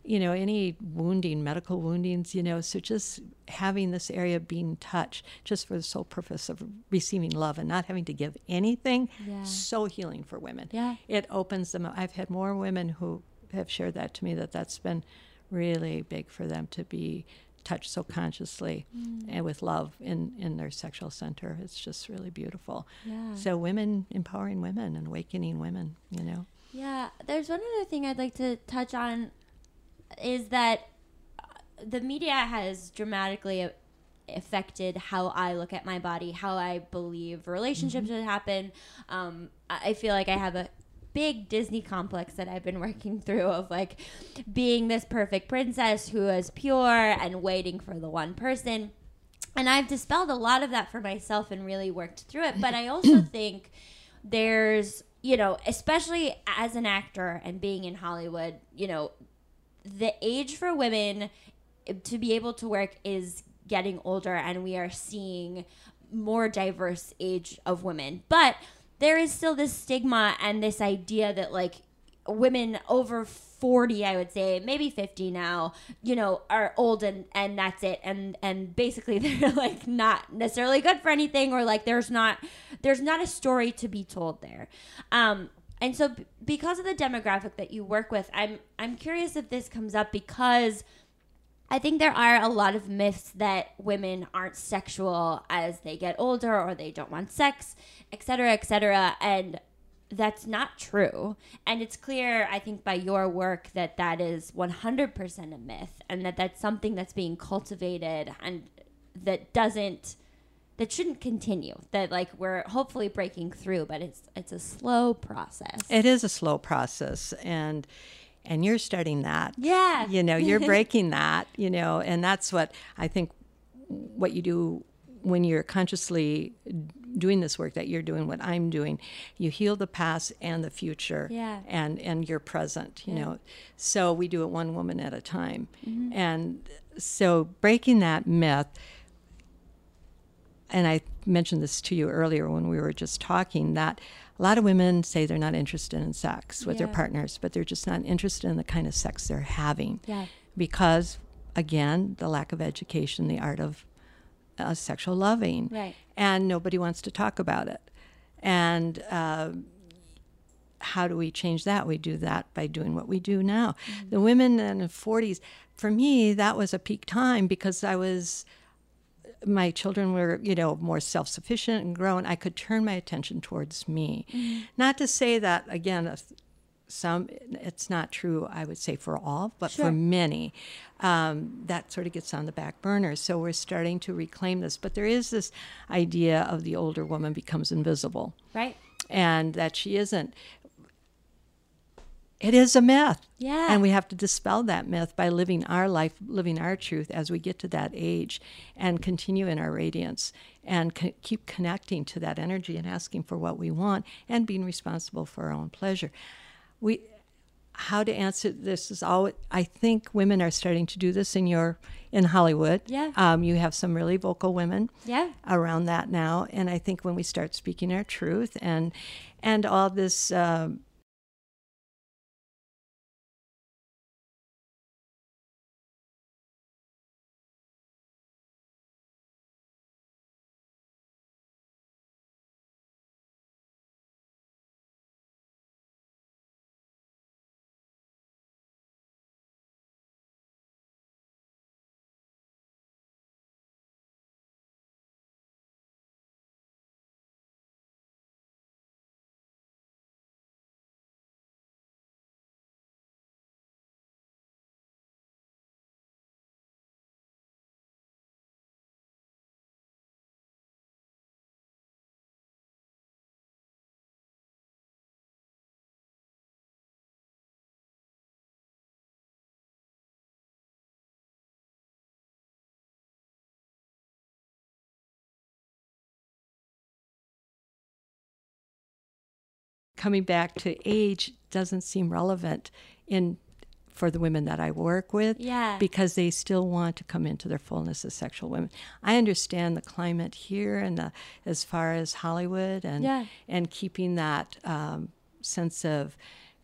you know, any wounding, medical woundings, you know, so just having this area being touched just for the sole purpose of receiving love and not having to give anything, Yeah. so healing for women. Yeah. It opens them up. I've had more women who have shared that to me that that's been really big for them to be touched so consciously Mm. and with love in, in their sexual center. It's just really beautiful. Yeah. So women empowering women and awakening women, you know. Yeah, there's one other thing I'd like to touch on is that uh, the media has dramatically affected how I look at my body, how I believe relationships should happen. Um, I feel like I have a big Disney complex that I've been (laughs) working through of like being this perfect princess who is pure and waiting for the one person. And I've dispelled a lot of that for myself and really worked through it. But I also (coughs) think there's, you know, especially as an actor and being in Hollywood, you know, the age for women to be able to work is getting older and we are seeing more diverse age of women but there is still this stigma and this idea that like women over 40 i would say maybe 50 now you know are old and and that's it. And and basically (laughs) they're like not necessarily good for anything or like there's not there's not a story to be told there. Um and so b- because of the demographic that you work with i'm i'm curious if this comes up because I think there are a lot of myths that women aren't sexual as they get older or they don't want sex, et cetera, et cetera. And that's not true. And it's clear, I think, by your work that that is 100% a myth and that that's something that's being cultivated and that doesn't that shouldn't continue that like we're hopefully breaking through but it's it's a slow process It is a slow process, and and you're starting that. yeah You know, you're (laughs) breaking that. You know, and that's what I think. What you do when you're consciously doing this work that you're doing, what I'm doing, you heal the past and the future. Yeah. And and your present. You know, so we do it one woman at a time, mm-hmm. and so breaking that myth and I mentioned this to you earlier when we were just talking that a lot of women say they're not interested in sex with their partners, but they're just not interested in the kind of sex they're having. Yeah. Because, again, the lack of education, the art of uh, sexual loving. Right. And nobody wants to talk about it. And uh, how do we change that? We do that by doing what we do now. The women in the 40s, for me, that was a peak time because I was my children were, you know, more self sufficient and grown, I could turn my attention towards me. Not to say that, again, some, it's not true, I would say for all, but for many, um, that sort of gets on the back burner. So we're starting to reclaim this. But there is this idea of the older woman becomes invisible right and that she isn't. It is a myth. Yeah. And we have to dispel that myth by living our life, living our truth as we get to that age and continue in our radiance and co- keep connecting to that energy and asking for what we want and being responsible for our own pleasure. We how to answer this is all I think women are starting to do this in your in Hollywood. Yeah. Um, you have some really vocal women Yeah. around that now and i think when we start speaking our truth and and all this um coming back to age doesn't seem relevant in for the women that I work with Yeah. because they still want to come into their fullness as sexual women. I understand the climate here and the, as far as Hollywood and Yeah. and keeping that um, sense of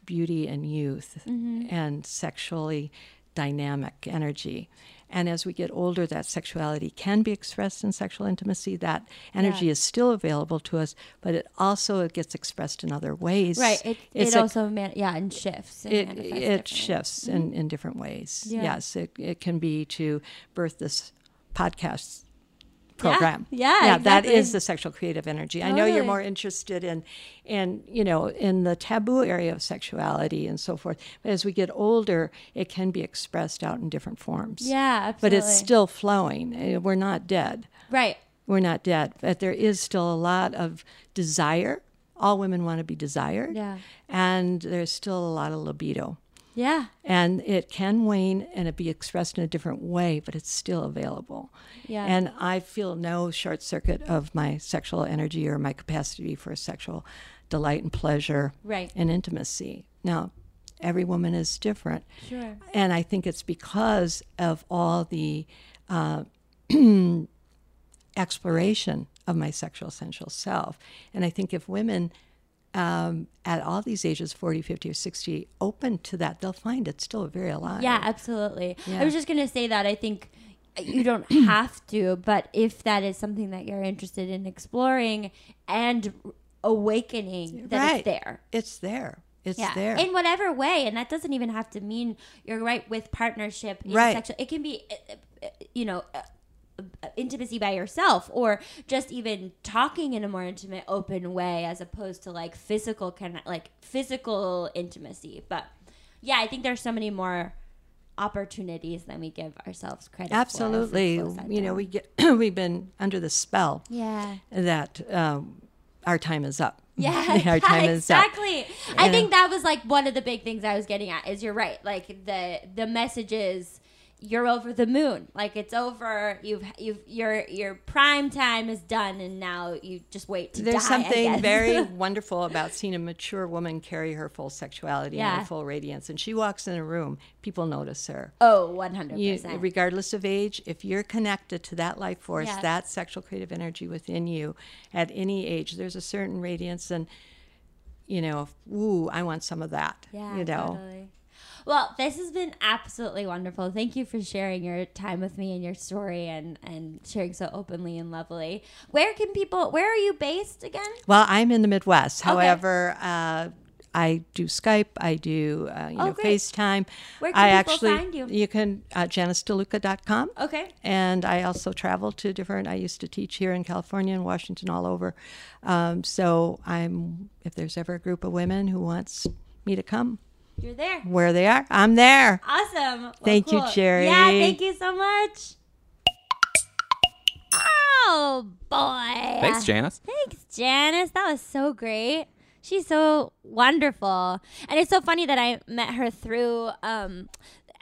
beauty and youth and sexually dynamic energy. And as we get older, that sexuality can be expressed in sexual intimacy. That energy Yeah. is still available to us, but it also gets expressed in other ways. Right. It, It's it also man- yeah, and shifts. And it, it shifts in, mm-hmm. in different ways. Yeah. Yes, it, it can be to birth this podcast program. Yeah, yeah, that exactly. is the sexual creative energy. I know you're more interested in, in you know, in the taboo area of sexuality and so forth. But as we get older, it can be expressed out in different forms. Yeah, absolutely. but it's still flowing. Eh, We're not dead right. we're not dead, but there is still a lot of desire all women want to be desired, Yeah. and there's still a lot of libido. Yeah. And it can wane and it be expressed in a different way, but it's still available. Yeah. And I feel no short circuit of my sexual energy or my capacity for sexual delight and pleasure Right. and intimacy. Now, every woman is different. Sure. And I think it's because of all the uh, (clears throat) exploration of my sexual essential self. And I think if women um, at all these ages 40, 50, or 60 open to that, they'll find it's still very alive. Yeah, absolutely. I was just gonna say that I think you (clears throat) don't have to, but if that is something that you're interested in exploring and awakening, that Right. it's there. It's there. It's Yeah, there. in whatever way, and that doesn't even have to mean you're right with partnership. Right. Sexual, it can be, uh, uh, you know. Intimacy by yourself or just even talking in a more intimate open way as opposed to like physical kind of like physical intimacy but yeah i think there's so many more opportunities than we give ourselves credit for Absolutely. You know, down. we get (clears throat) we've been under the spell yeah that um, our time is up. yeah, (laughs) our time (laughs) is up. exactly. I think that was like one of the big things I was getting at. Is you're right. Like the the message is you're over the moon. Like it's over. You've you've your your prime time is done, and now you just wait to There's die, something very (laughs) wonderful about seeing a mature woman carry her full sexuality and her full radiance. And she walks in a room, people notice her. oh one hundred percent. regardless of age, if you're connected to that life force, Yes. that sexual creative energy within you at any age, there's a certain radiance and you know, ooh, I want some of that. Yeah, you know. totally. Well, this has been absolutely wonderful. Thank you for sharing your time with me and your story and and sharing so openly and lovely. Where can people? Where are you based again? Well, I'm in the Midwest. However, uh, I do Skype. I do uh, you Oh, know great. FaceTime. Where can I people actually find you? you can uh, janicedeluca.com. Okay. And I also travel to different. I used to teach here in California and Washington, all over. Um, so I'm if there's ever a group of women who wants me to come You're there. where they are, I'm there. Awesome. Well, Thank you, Cherry. Yeah, thank you so much. Oh boy. Thanks, Janice. Thanks, Janice. That was so great. She's so wonderful. And it's so funny that I met her through um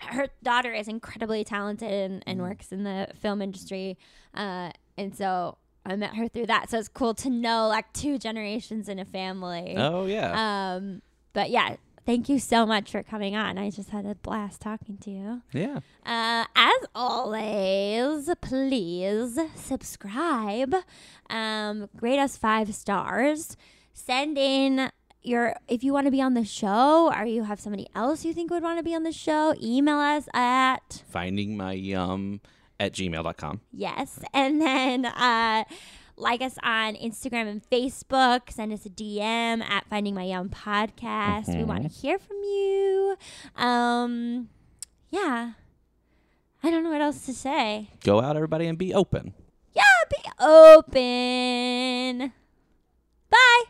her daughter is incredibly talented and, and works in the film industry. Uh and so I met her through that. So it's cool to know like two generations in a family. Oh yeah, Um but yeah, thank you so much for coming on. I just had a blast talking to you. yeah. Uh, as always, please subscribe. Um, rate us five stars. Send in your if you want to be on the show or you have somebody else you think would want to be on the show. Email us at Finding my yum at gmail.com. yes, and then uh, like us on Instagram and Facebook. Send us a DM at Finding My Yum Podcast. We want to hear from you. Um, yeah. I don't know what else to say. Go out, everybody, and be open. Yeah, be open. Bye.